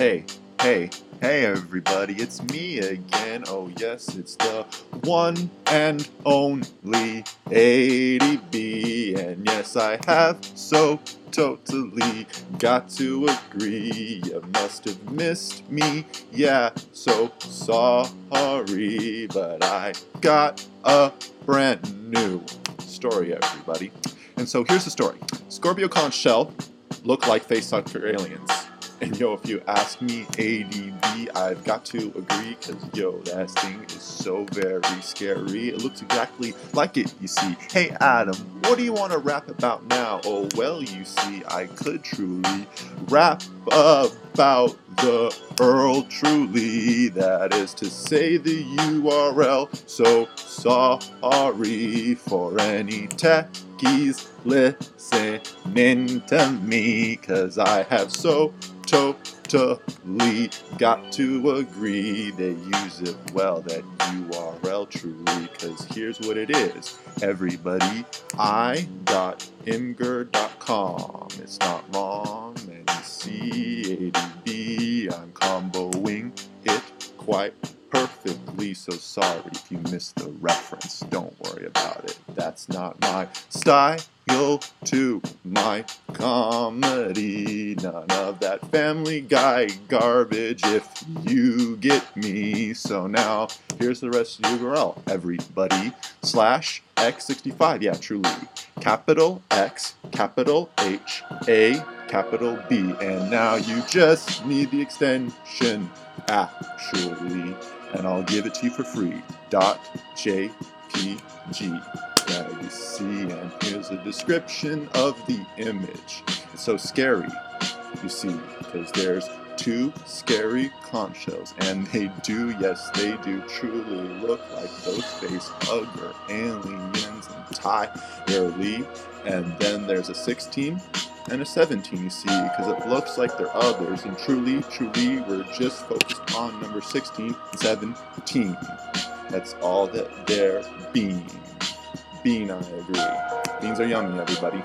Hey, hey, hey, everybody, it's me again. Oh, yes, it's the one and only ADB. And yes, I have so totally got to agree. You must have missed me, yeah, so sorry. But I got a brand new story, everybody. And so here's the story Scorpio conch shell look like face sucker aliens. And yo, if you ask me ADB, I've got to agree, cause yo, that thing is so very scary. It looks exactly like it, you see. Hey Adam, what do you want to rap about now? Oh, well, you see, I could truly rap about the Earl Truly. That is to say the URL. So sorry for any techies listening to me, cause I have so totally got to agree they use it well that URL truly because here's what it is everybody i.imgur.com it's not wrong perfectly so sorry if you missed the reference don't worry about it that's not my style to my comedy. None of that family guy garbage if you get me. So now here's the rest of the URL. Everybody slash X65. Yeah, truly. Capital X, capital H, A, capital B. And now you just need the extension actually. And I'll give it to you for free. Dot JPG that you see, and here's a description of the image. It's so scary, you see, because there's two scary conch shells, and they do, yes, they do truly look like those face hugger aliens entirely. And then there's a 16 and a 17, you see, because it looks like they're others, and truly, truly, we're just focused on number 16 and 17. That's all that they're being. Bean, I agree. Beans are yummy, everybody.